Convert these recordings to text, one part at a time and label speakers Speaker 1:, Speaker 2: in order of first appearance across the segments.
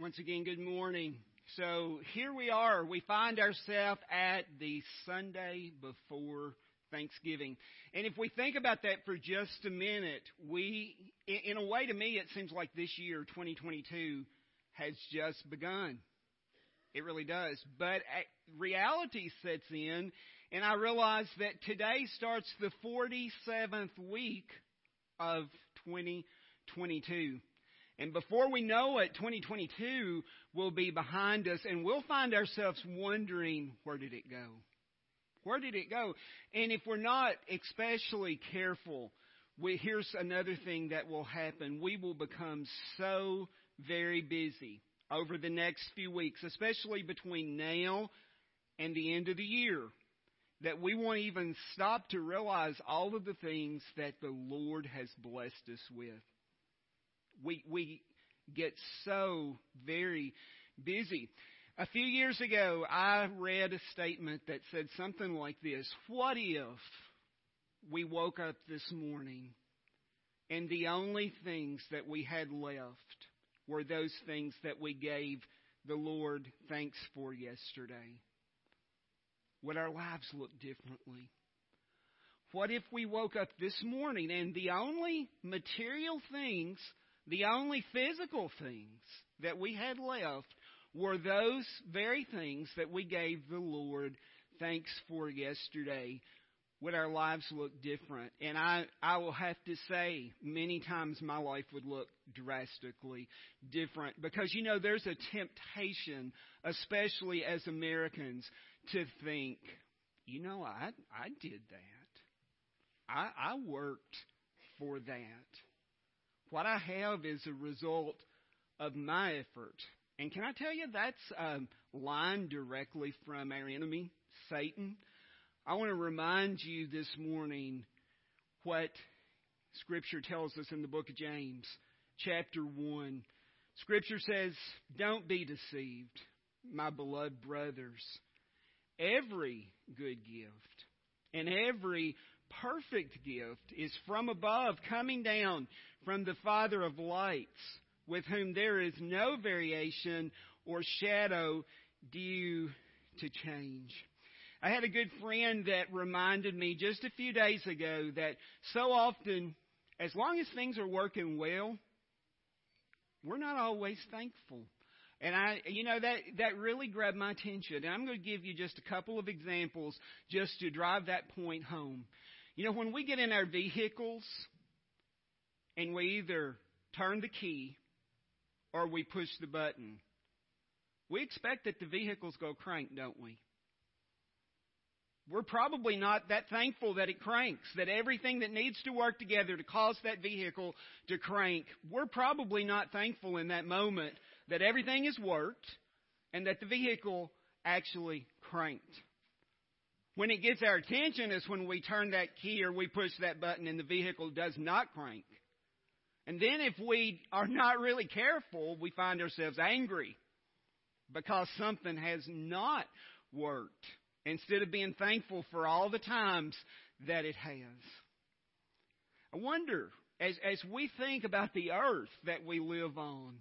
Speaker 1: Once again, good morning. So here we are. We find ourselves at the Sunday before Thanksgiving. And if we think about that for just a minute, we, in a way to me, it seems like this year, 2022, has just begun. It really does. But uh, reality sets in, and I realize that today starts the 47th week of 2022. And before we know it, 2022 will be behind us and we'll find ourselves wondering, where did it go? Where did it go? And if we're not especially careful, we, here's another thing that will happen. We will become so very busy over the next few weeks, especially between now and the end of the year, that we won't even stop to realize all of the things that the Lord has blessed us with we, we get so very busy. A few years ago, I read a statement that said something like this What if we woke up this morning and the only things that we had left were those things that we gave the Lord thanks for yesterday? Would our lives look differently? What if we woke up this morning and the only material things the only physical things that we had left were those very things that we gave the Lord thanks for yesterday. Would our lives look different? And I, I will have to say, many times my life would look drastically different because, you know, there's a temptation, especially as Americans, to think, you know, I, I did that. I, I worked for that. What I have is a result of my effort. And can I tell you, that's um, a line directly from our enemy, Satan. I want to remind you this morning what Scripture tells us in the book of James, chapter 1. Scripture says, Don't be deceived, my beloved brothers. Every good gift and every perfect gift is from above, coming down from the Father of lights, with whom there is no variation or shadow due to change. I had a good friend that reminded me just a few days ago that so often, as long as things are working well, we're not always thankful. And I, you know, that, that really grabbed my attention. And I'm going to give you just a couple of examples just to drive that point home. You know, when we get in our vehicles, and we either turn the key or we push the button. We expect that the vehicles go crank, don't we? We're probably not that thankful that it cranks, that everything that needs to work together to cause that vehicle to crank, we're probably not thankful in that moment that everything has worked and that the vehicle actually cranked. When it gets our attention is when we turn that key or we push that button and the vehicle does not crank. And then if we are not really careful, we find ourselves angry because something has not worked instead of being thankful for all the times that it has. I wonder, as, as we think about the earth that we live on,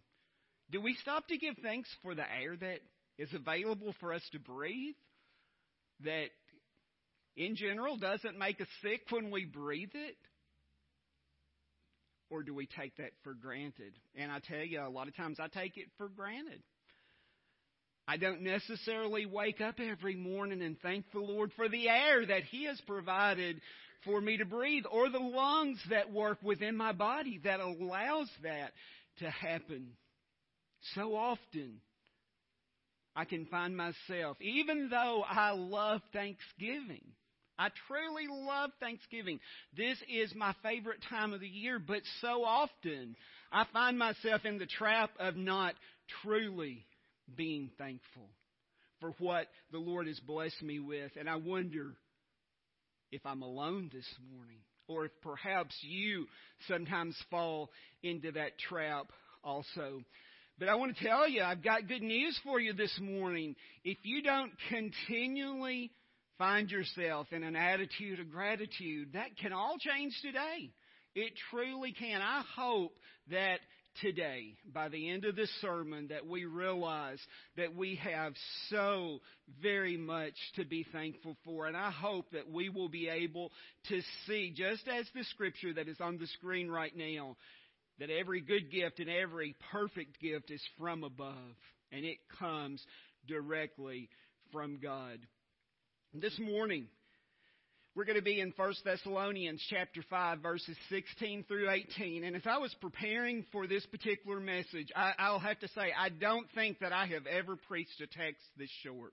Speaker 1: do we stop to give thanks for the air that is available for us to breathe? That in general doesn't make us sick when we breathe it? or do we take that for granted? And I tell you, a lot of times I take it for granted. I don't necessarily wake up every morning and thank the Lord for the air that He has provided for me to breathe or the lungs that work within my body that allows that to happen. So often, I can find myself, even though I love Thanksgiving, I truly love Thanksgiving. This is my favorite time of the year, but so often I find myself in the trap of not truly being thankful for what the Lord has blessed me with. And I wonder if I'm alone this morning or if perhaps you sometimes fall into that trap also. But I want to tell you, I've got good news for you this morning. If you don't continually find yourself in an attitude of gratitude, that can all change today. It truly can. I hope that today, by the end of this sermon, that we realize that we have so very much to be thankful for. And I hope that we will be able to see, just as the scripture that is on the screen right now, that every good gift and every perfect gift is from above, and it comes directly from God. This morning, we're going to be in 1 Thessalonians chapter 5 verses 16 through 18. And as I was preparing for this particular message, I, will have to say I don't think that I have ever preached a text this short.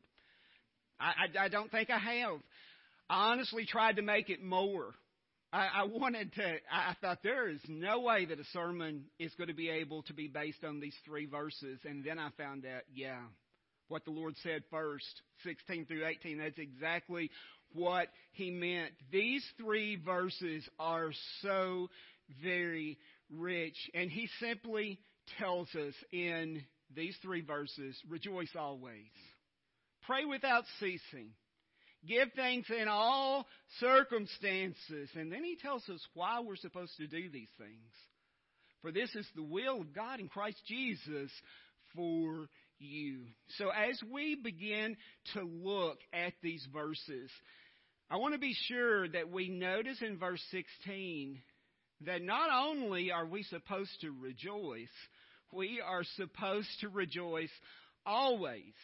Speaker 1: I, I, I don't think I have. I honestly tried to make it more. I, I wanted to, I thought there is no way that a sermon is going to be able to be based on these three verses. And then I found out, yeah, what the Lord said first, 16 through 18, that's exactly what he meant. These three verses are so very rich. And he simply tells us in these three verses rejoice always, pray without ceasing. Give thanks in all circumstances. And then he tells us why we're supposed to do these things. For this is the will of God in Christ Jesus for you. So as we begin to look at these verses, I want to be sure that we notice in verse 16 that not only are we supposed to rejoice, we are supposed to rejoice always.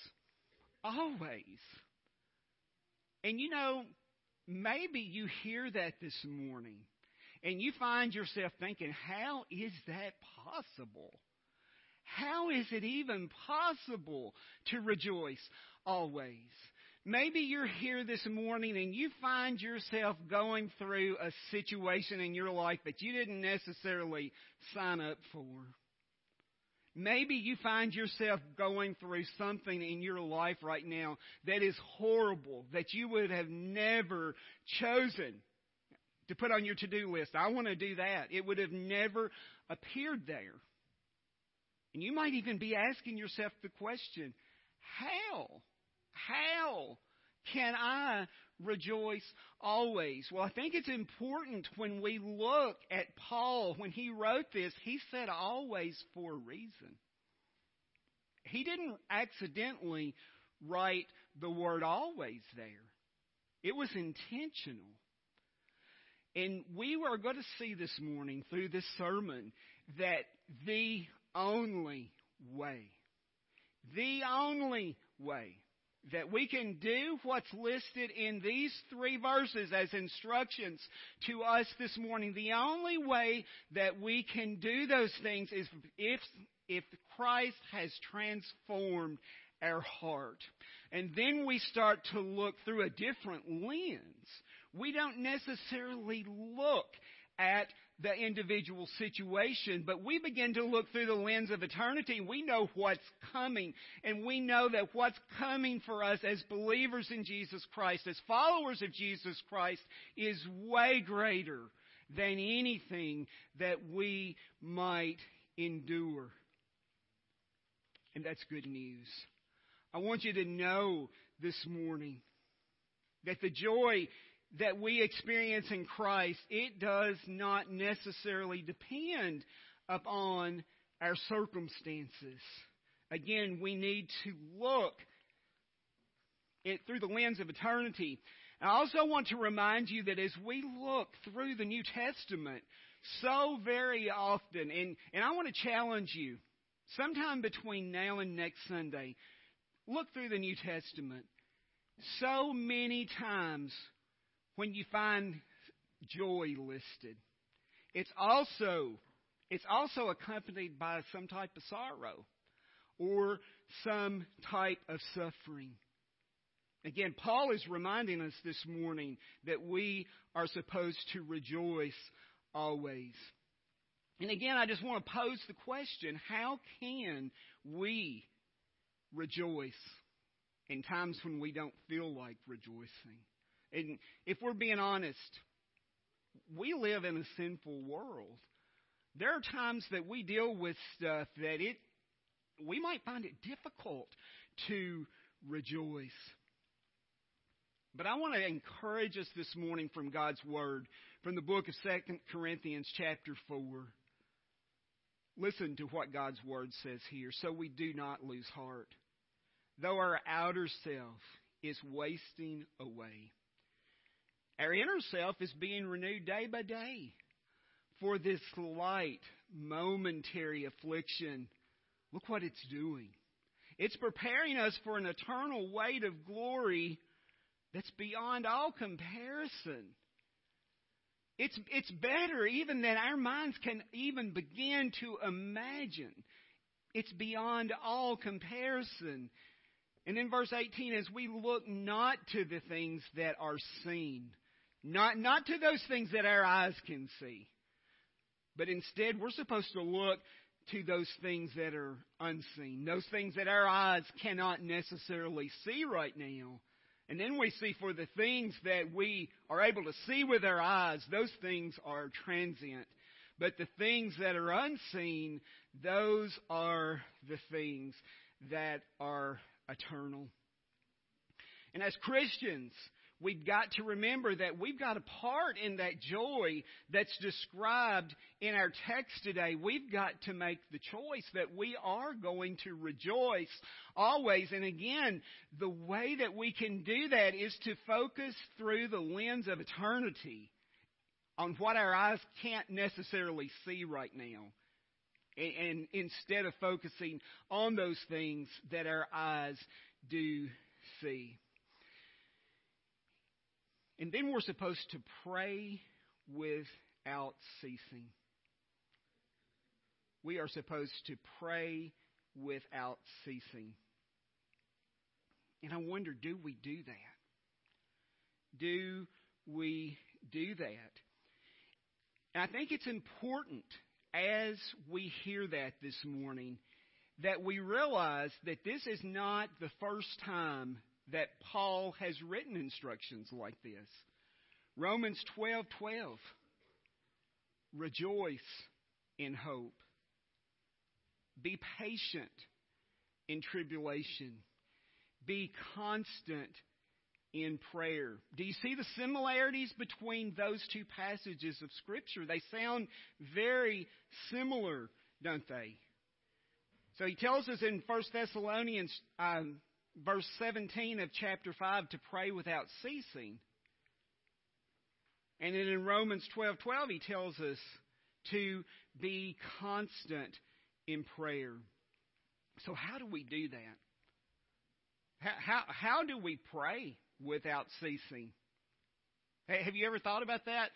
Speaker 1: Always. And you know, maybe you hear that this morning and you find yourself thinking, how is that possible? How is it even possible to rejoice always? Maybe you're here this morning and you find yourself going through a situation in your life that you didn't necessarily sign up for. Maybe you find yourself going through something in your life right now that is horrible, that you would have never chosen to put on your to do list. I want to do that. It would have never appeared there. And you might even be asking yourself the question how? How can I rejoice always? Well, I think it's important when we look at Paul, when he wrote this, he said always for a reason. He didn't accidentally write the word always there, it was intentional. And we are going to see this morning through this sermon that the only way, the only way that we can do what's listed in these three verses as instructions to us this morning. The only way that we can do those things is if, if Christ has transformed our heart. And then we start to look through a different lens. We don't necessarily look at the individual situation, but we begin to look through the lens of eternity. We know what's coming, and we know that what's coming for us as believers in Jesus Christ, as followers of Jesus Christ, is way greater than anything that we might endure. And that's good news. I want you to know this morning that the joy that we experience in Christ, it does not necessarily depend upon our circumstances. Again, we need to look it through the lens of eternity. I also want to remind you that as we look through the New Testament, so very often, and, and I want to challenge you, sometime between now and next Sunday, look through the New Testament. So many times when you find joy listed. It's also it's also accompanied by some type of sorrow or some type of suffering. Again, Paul is reminding us this morning that we are supposed to rejoice always. And again, I just want to pose the question how can we rejoice in times when we don't feel like rejoicing? And if we're being honest, we live in a sinful world. There are times that we deal with stuff that it we might find it difficult to rejoice. But I want to encourage us this morning from God's word from the book of 2 Corinthians chapter 4. Listen to what God's Word says here, so we do not lose heart. Though our outer self is wasting away, our inner self is being renewed day by day. For this light, momentary affliction, look what it's doing. It's preparing us for an eternal weight of glory that's beyond all comparison. It's, it's better even than our minds can even begin to imagine. It's beyond all comparison. And in verse 18, as we look not to the things that are seen, not, not to those things that our eyes can see, but instead we're supposed to look to those things that are unseen, those things that our eyes cannot necessarily see right now. And then we see for the things that we are able to see with our eyes, those things are transient. But the things that are unseen, those are the things that are eternal. And as Christians, we've got to remember that we've got a part in that joy that's described in our text today. We've got to make the choice that we are going to rejoice always. And again, the way that we can do that is to focus through the lens of eternity on what our eyes can't necessarily see right now. And, instead of focusing on those things that our eyes do see. And then we're supposed to pray without ceasing. We are supposed to pray without ceasing. And I wonder, do we do that? Do we do that? And I think it's important as we hear that this morning that we realize that this is not the first time that Paul has written instructions like this. Romans 12:12 Rejoice in hope. Be patient in tribulation. Be constant in prayer. Do you see the similarities between those two passages of Scripture? They sound very similar, don't they? So he tells us in 1 Thessalonians um, verse 17 of chapter 5 to pray without ceasing. And then in Romans 12 12, he tells us to be constant in prayer. So, how do we do that? How, how, how do we pray without ceasing? Have you ever thought about that?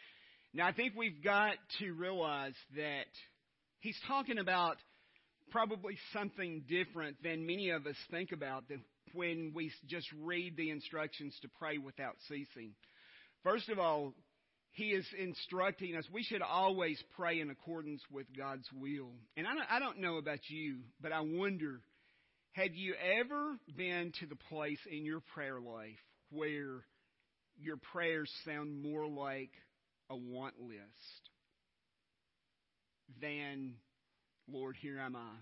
Speaker 1: Now, I think we've got to realize that he's talking about probably something different than many of us think about when we just read the instructions to pray without ceasing. First of all, he is instructing us we should always pray in accordance with God's will. And I don't, I don't know about you, but I wonder have you ever been to the place in your prayer life where your prayers sound more like a want list than, Lord, here am I.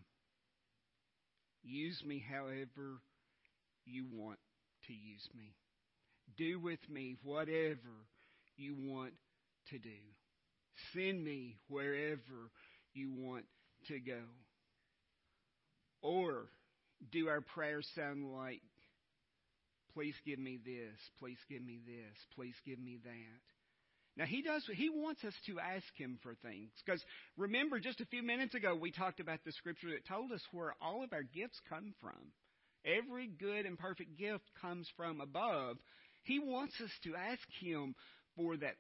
Speaker 1: Use me however you want to use me. Do with me whatever you want to do. Send me wherever you want to go. Or do our prayers sound like, please give me this, please give me this, please give me that? Now he does he wants us to ask him for things because remember just a few minutes ago we talked about the scripture that told us where all of our gifts come from. Every good and perfect gift comes from above. He wants us to ask Him for that,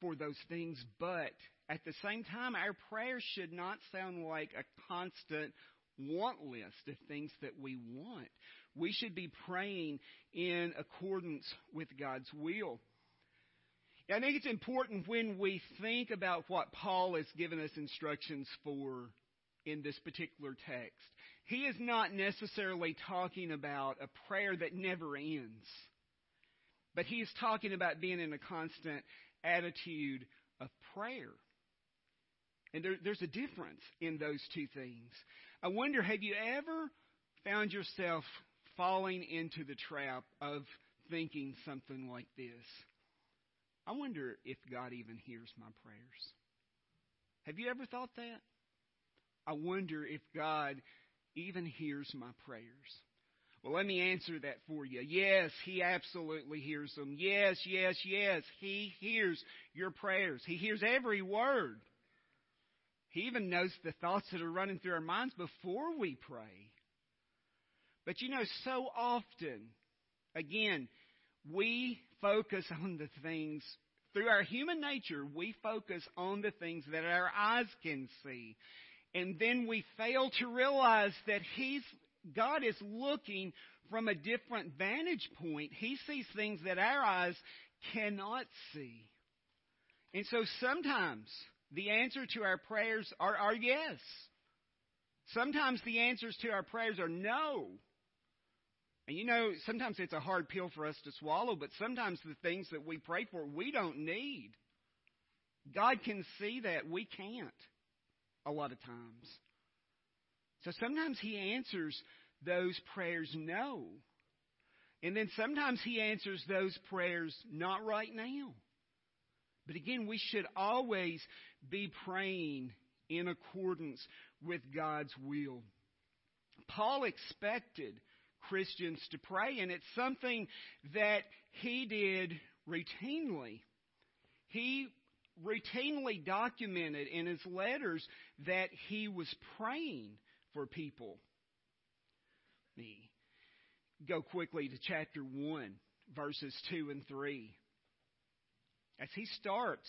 Speaker 1: for those things, but at the same time, our prayers should not sound like a constant want list of things that we want. We should be praying in accordance with God's will. I think it's important when we think about what Paul has given us instructions for in this particular text. He is not necessarily talking about a prayer that never ends, but he is talking about being in a constant attitude of prayer. And there, there's a difference in those two things. I wonder, have you ever found yourself falling into the trap of thinking something like this? I wonder if God even hears my prayers. Have you ever thought that? I wonder if God even hears my prayers. Well, let me answer that for you. Yes, He absolutely hears them. Yes, yes, yes. He hears your prayers. He hears every word. He even knows the thoughts that are running through our minds before we pray. But you know, so often, again, we focus on the things, through our human nature, we focus on the things that our eyes can see. And then we fail to realize that He's, God is looking from a different vantage point. He sees things that our eyes cannot see. And so sometimes the answer to our prayers are, are yes. Sometimes the answers to our prayers are no. And you know, sometimes it's a hard pill for us to swallow, but sometimes the things that we pray for, we don't need. God can see that. We can't a lot of times. So sometimes He answers those prayers no. And then sometimes He answers those prayers not right now. But again, we should always be praying in accordance with God's will. Paul expected Christians to pray, and it's something that he did routinely. He routinely documented in his letters that he was praying for people. Me go quickly to chapter 1, verses 2 and 3. As he starts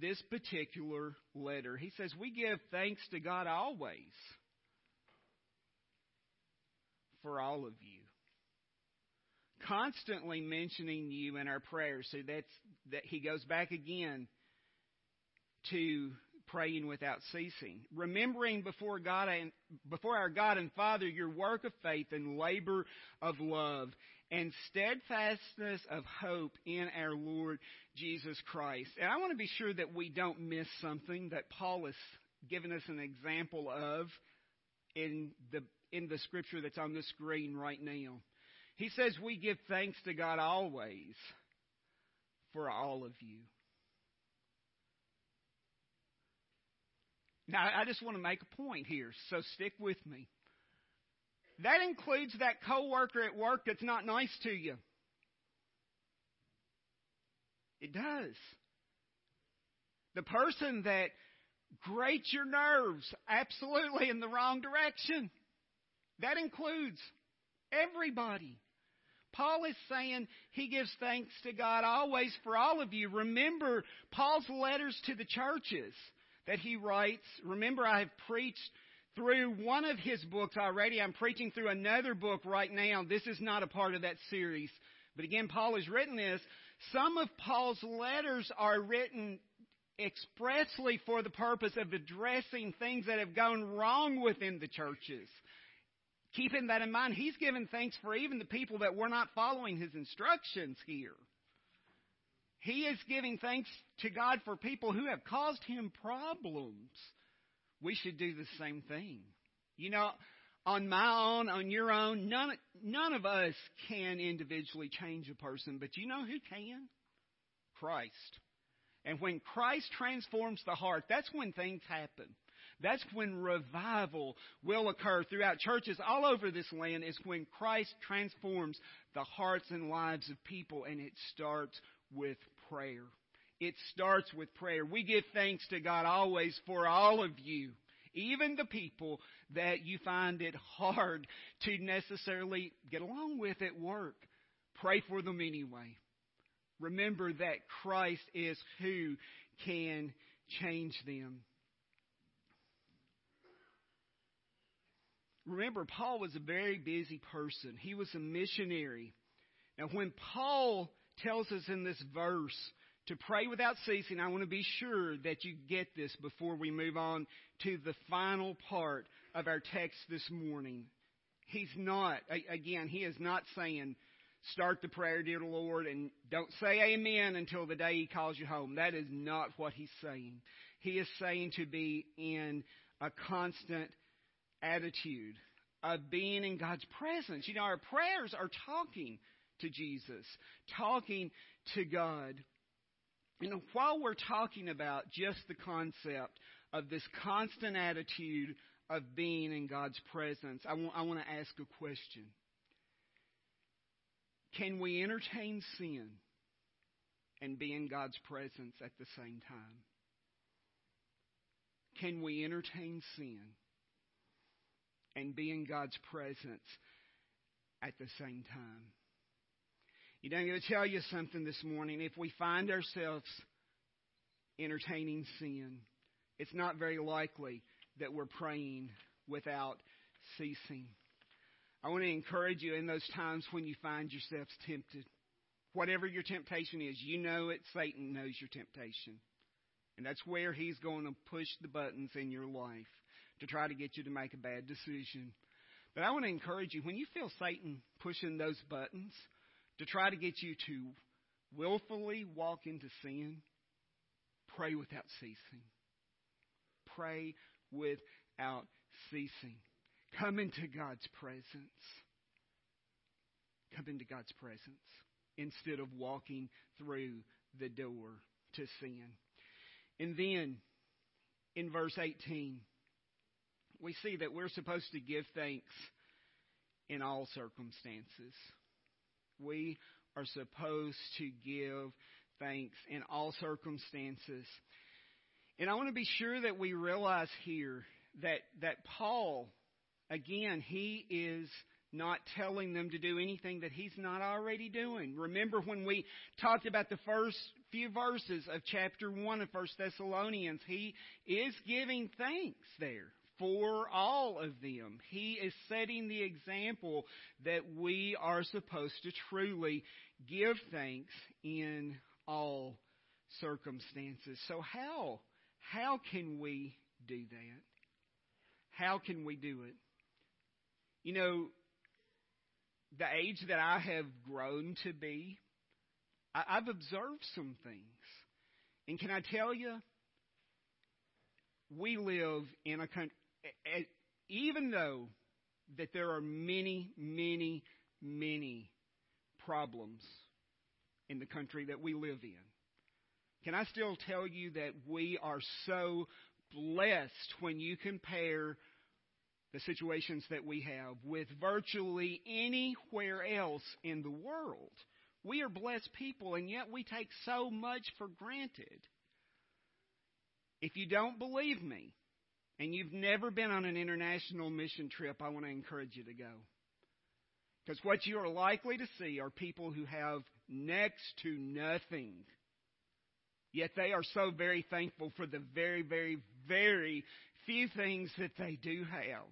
Speaker 1: this particular letter, he says, We give thanks to God always for all of you. Constantly mentioning you in our prayers. So that's that he goes back again to praying without ceasing, remembering before God and before our God and Father your work of faith and labor of love and steadfastness of hope in our Lord Jesus Christ. And I want to be sure that we don't miss something that Paul has given us an example of in the in the scripture that's on the screen right now. He says we give thanks to God always for all of you. Now, I just want to make a point here, so stick with me. That includes that coworker at work that's not nice to you. It does. The person that grates your nerves absolutely in the wrong direction. That includes everybody. Paul is saying he gives thanks to God always for all of you. Remember Paul's letters to the churches that he writes. Remember, I have preached through one of his books already. I'm preaching through another book right now. This is not a part of that series. But again, Paul has written this. Some of Paul's letters are written expressly for the purpose of addressing things that have gone wrong within the churches. Keeping that in mind, he's given thanks for even the people that were not following his instructions here. He is giving thanks to God for people who have caused him problems. We should do the same thing. You know, on my own, on your own, none, none of us can individually change a person, but you know who can? Christ. And when Christ transforms the heart, that's when things happen. That's when revival will occur throughout churches all over this land, is when Christ transforms the hearts and lives of people, and it starts with prayer. It starts with prayer. We give thanks to God always for all of you, even the people that you find it hard to necessarily get along with at work. Pray for them anyway. Remember that Christ is who can change them. Remember, Paul was a very busy person. He was a missionary. Now, when Paul tells us in this verse to pray without ceasing, I want to be sure that you get this before we move on to the final part of our text this morning. He's not, again, he is not saying, start the prayer, dear Lord, and don't say amen until the day he calls you home. That is not what he's saying. He is saying to be in a constant attitude of being in God's presence. You know, our prayers are talking to Jesus, talking to God. Know, while we're talking about just the concept of this constant attitude of being in God's presence, I want, I want to ask a question. Can we entertain sin and be in God's presence at the same time? Can we entertain sin and be in God's presence at the same time? You know, I'm going to tell you something this morning. If we find ourselves entertaining sin, it's not very likely that we're praying without ceasing. I want to encourage you in those times when you find yourselves tempted. Whatever your temptation is, you know it. Satan knows your temptation. And that's where he's going to push the buttons in your life to try to get you to make a bad decision. But I want to encourage you when you feel Satan pushing those buttons to try to get you to willfully walk into sin, pray without ceasing. Pray without ceasing. Come into God's presence. Come into God's presence instead of walking through the door to sin. And then in verse 18, we see that we're supposed to give thanks in all circumstances. We are supposed to give thanks in all circumstances. And I want to be sure that we realize here that, that Paul, again, he is not telling them to do anything that he's not already doing. Remember when we talked about the first few verses of chapter 1 of 1 Thessalonians, he is giving thanks there for all of them. He is setting the example that we are supposed to truly give thanks in all circumstances. So how how can we do that? How can we do it? You know, the age that I have grown to be, I've observed some things. And can I tell you, we live in a country, even though that there are many, many, many problems in the country that we live in, can I still tell you that we are so blessed when you compare the situations that we have with virtually anywhere else in the world? We are blessed people, and yet we take so much for granted. If you don't believe me, and you've never been on an international mission trip, I want to encourage you to go. Because what you are likely to see are people who have next to nothing Yet they are so very thankful for the very, very, very few things that they do have.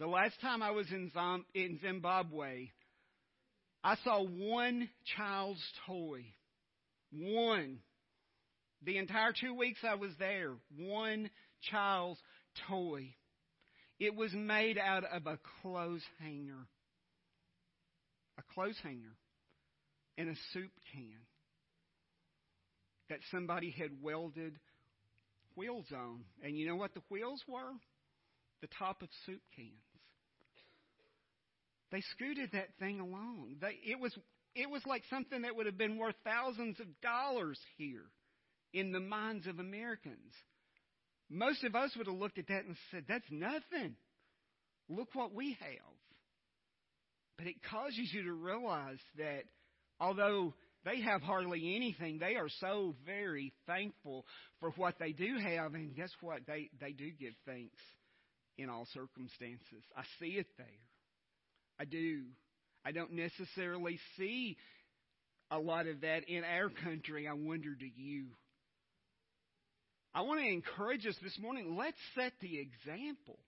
Speaker 1: The last time I was in, Zimbabwe, I saw one child's toy. One. The entire two weeks I was there, one child's toy. It was made out of a clothes hanger. A clothes hanger and a soup can that somebody had welded wheels on. And you know what the wheels were? The top of soup cans. They scooted that thing along. They, it was it was like something that would have been worth thousands of dollars here in the minds of Americans. Most of us would have looked at that and said, That's nothing. Look what we have. But it causes you to realize that although they have hardly anything. They are so very thankful for what they do have. And guess what? They, they do give thanks in all circumstances. I see it there. I do. I don't necessarily see a lot of that in our country. I wonder, do you? I want to encourage us this morning. Let's set the example.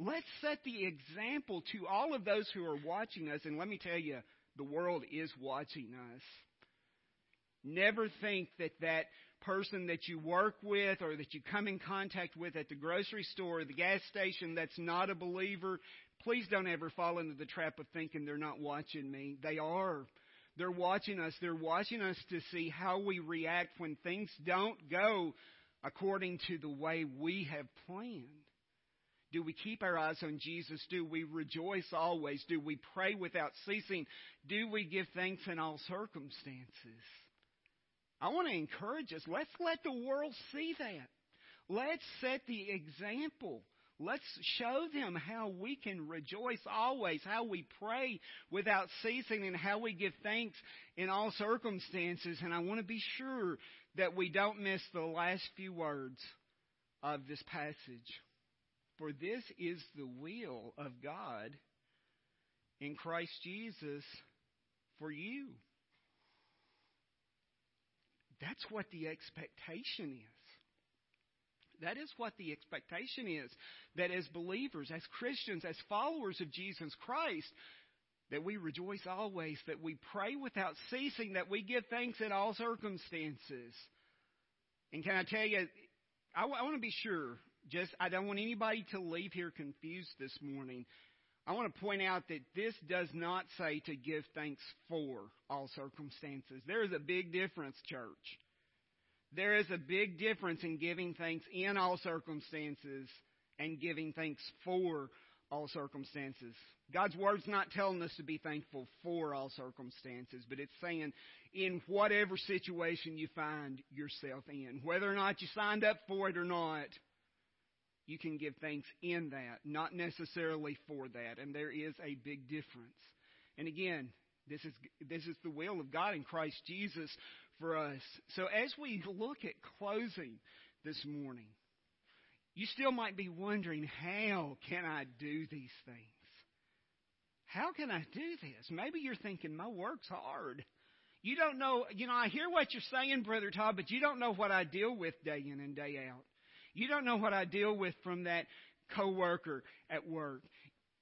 Speaker 1: Let's set the example to all of those who are watching us. And let me tell you, the world is watching us. Never think that that person that you work with or that you come in contact with at the grocery store or the gas station that's not a believer, please don't ever fall into the trap of thinking they're not watching me. They are. They're watching us. They're watching us to see how we react when things don't go according to the way we have planned. Do we keep our eyes on Jesus? Do we rejoice always? Do we pray without ceasing? Do we give thanks in all circumstances? I want to encourage us. Let's let the world see that. Let's set the example. Let's show them how we can rejoice always, how we pray without ceasing, and how we give thanks in all circumstances. And I want to be sure that we don't miss the last few words of this passage. For this is the will of God in Christ Jesus for you. That's what the expectation is. That is what the expectation is. That as believers, as Christians, as followers of Jesus Christ, that we rejoice always, that we pray without ceasing, that we give thanks in all circumstances. And can I tell you, I, w- I want to be sure, just, I don't want anybody to leave here confused this morning. I want to point out that this does not say to give thanks for all circumstances. There is a big difference, church. There is a big difference in giving thanks in all circumstances and giving thanks for all circumstances. God's Word's not telling us to be thankful for all circumstances, but it's saying in whatever situation you find yourself in, whether or not you signed up for it or not, you can give thanks in that, not necessarily for that. And there is a big difference. And again, this is, this is the will of God in Christ Jesus for us. So as we look at closing this morning, you still might be wondering, how can I do these things? How can I do this? Maybe you're thinking, my work's hard. You don't know, you know, I hear what you're saying, Brother Todd, but you don't know what I deal with day in and day out. You don't know what I deal with from that coworker at work.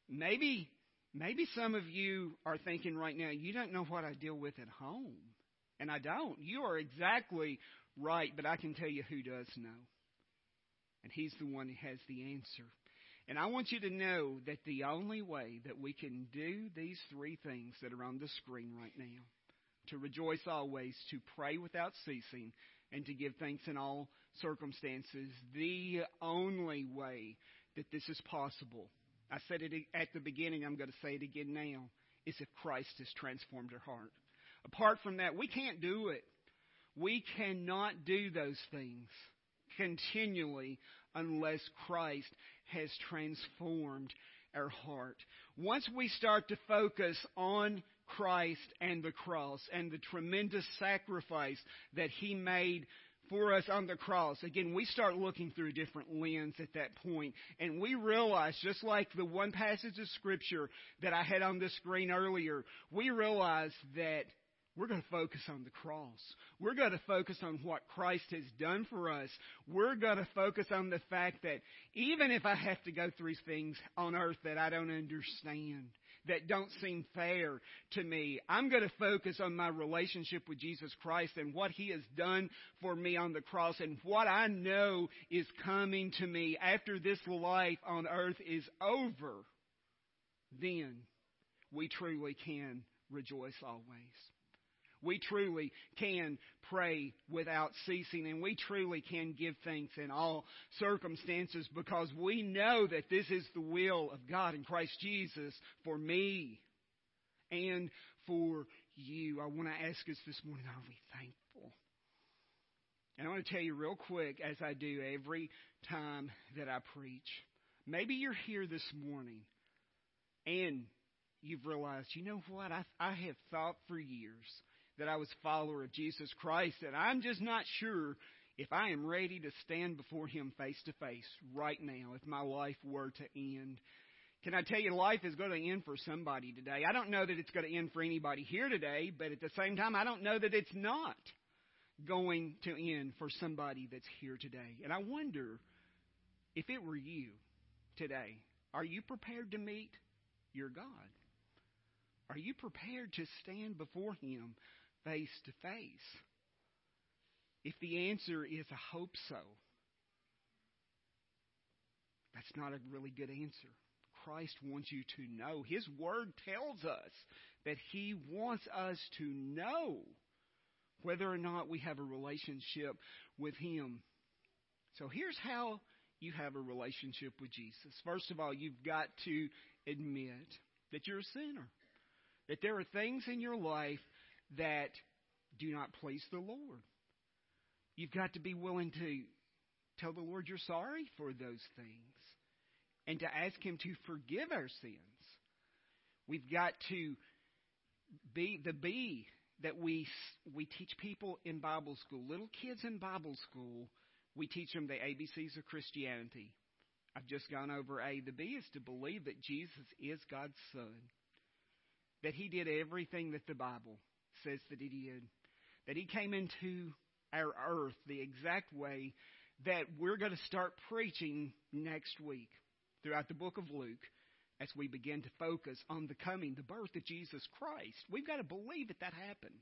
Speaker 1: Maybe, maybe some of you are thinking right now, you don't know what I deal with at home. And I don't. You are exactly right, but I can tell you who does know. And He's the one who has the answer. And I want you to know that the only way that we can do these three things that are on the screen right now to rejoice always, to pray without ceasing, and to give thanks in all circumstances, the only way that this is possible, I said it at the beginning, I'm going to say it again now, is if Christ has transformed our heart. Apart from that, we can't do it. We cannot do those things continually unless Christ has transformed our heart. Once we start to focus on Christ and the cross and the tremendous sacrifice that He made for us on the cross. Again, we start looking through a different lens at that point, and we realize, just like the one passage of Scripture that I had on the screen earlier, we realize that we're going to focus on the cross. We're going to focus on what Christ has done for us. We're going to focus on the fact that even if I have to go through things on earth that I don't understand, that don't seem fair to me, I'm going to focus on my relationship with Jesus Christ and what He has done for me on the cross and what I know is coming to me after this life on earth is over. Then we truly can rejoice always we truly can pray without ceasing and we truly can give thanks in all circumstances because we know that this is the will of God in Christ Jesus for me and for you. I want to ask us this morning, are we thankful? And I want to tell you real quick, as I do every time that I preach. Maybe you're here this morning and you've realized, you know what? I, I have thought for years that I was a follower of Jesus Christ, and I'm just not sure if I am ready to stand before Him face to face right now, if my life were to end. Can I tell you, life is going to end for somebody today. I don't know that it's going to end for anybody here today, but at the same time, I don't know that it's not going to end for somebody that's here today. And I wonder if it were you today, are you prepared to meet your God? Are you prepared to stand before Him face to face? If the answer is, I hope so, that's not a really good answer. Christ wants you to know. His Word tells us that He wants us to know whether or not we have a relationship with Him. So here's how you have a relationship with Jesus. First of all, you've got to admit that you're a sinner, that there are things in your life that do not please the Lord. You've got to be willing to tell the Lord you're sorry for those things. and to ask Him to forgive our sins. We've got to be the B that we we teach people in Bible school, little kids in Bible school. We teach them the ABCs of Christianity. I've just gone over A. The B is to believe that Jesus is God's Son, that He did everything that the Bible says that He did, that He came into our earth the exact way that we're going to start preaching next week throughout the book of Luke as we begin to focus on the coming, the birth of Jesus Christ. We've got to believe that that happened.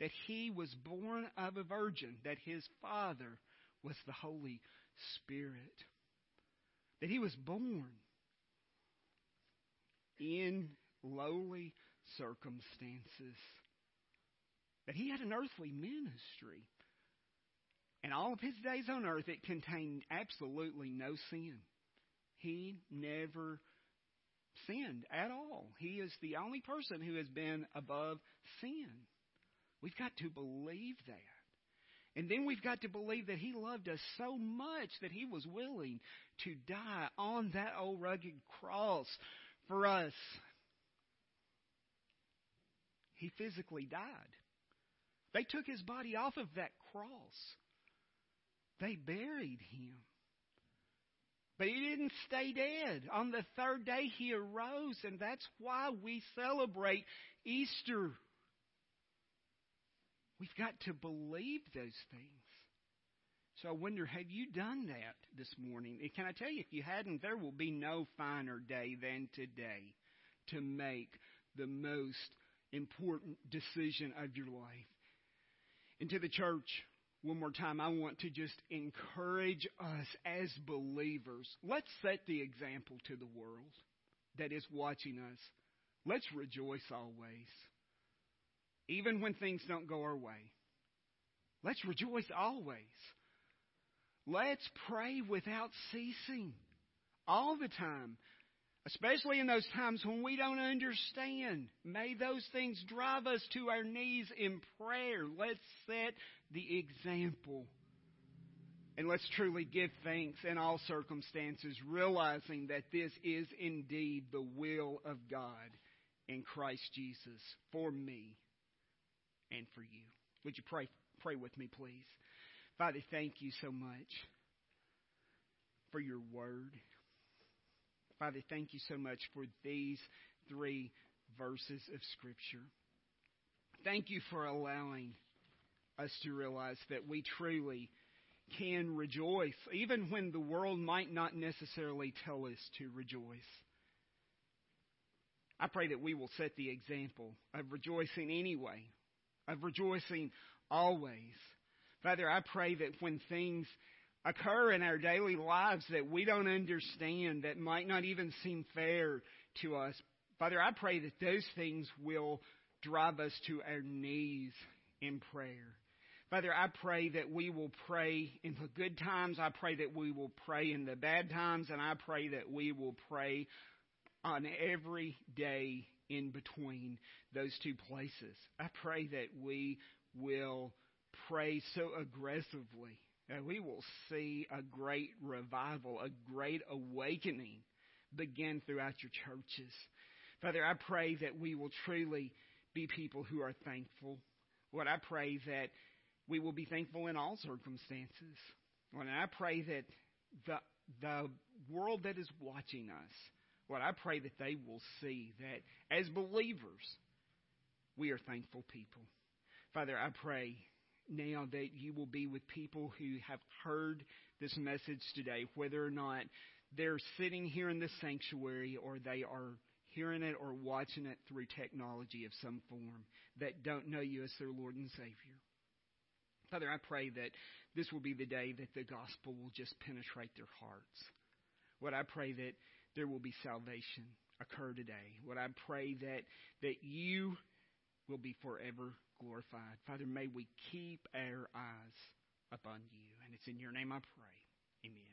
Speaker 1: That he was born of a virgin, that his father was the Holy Spirit. That he was born in lowly circumstances. That he had an earthly ministry. And all of his days on earth, it contained absolutely no sin. He never sinned at all. He is the only person who has been above sin. We've got to believe that. And then we've got to believe that He loved us so much that He was willing to die on that old rugged cross for us. He physically died. They took His body off of that cross. They buried Him. But he didn't stay dead. On the third day, he arose, and that's why we celebrate Easter. We've got to believe those things. So I wonder, have you done that this morning? And Can I tell you, if you hadn't, there will be no finer day than today to make the most important decision of your life. And to the church, one more time, I want to just encourage us as believers. Let's set the example to the world that is watching us. Let's rejoice always, even when things don't go our way. Let's rejoice always. Let's pray without ceasing all the time. Especially in those times when we don't understand. May those things drive us to our knees in prayer. Let's set the example. And let's truly give thanks in all circumstances, realizing that this is indeed the will of God in Christ Jesus for me and for you. Would you pray, pray with me, please? Father, thank you so much for your word. Father, thank you so much for these three verses of Scripture. Thank you for allowing us to realize that we truly can rejoice, even when the world might not necessarily tell us to rejoice. I pray that we will set the example of rejoicing anyway, of rejoicing always. Father, I pray that when things occur in our daily lives that we don't understand, that might not even seem fair to us. Father, I pray that those things will drive us to our knees in prayer. Father, I pray that we will pray in the good times. I pray that we will pray in the bad times. And I pray that we will pray on every day in between those two places. I pray that we will pray so aggressively and we will see a great revival, a great awakening begin throughout your churches. Father, I pray that we will truly be people who are thankful. Lord, I pray that we will be thankful in all circumstances. Lord, I pray that the, the world that is watching us, Lord, I pray that they will see that as believers, we are thankful people. Father, I pray now that you will be with people who have heard this message today, whether or not they're sitting here in this sanctuary or they are hearing it or watching it through technology of some form that don't know you as their Lord and Savior. Father, I pray that this will be the day that the gospel will just penetrate their hearts. What I pray that there will be salvation occur today. What I pray that that you will be forever glorified. Father, may we keep our eyes upon you. And it's in your name I pray. Amen.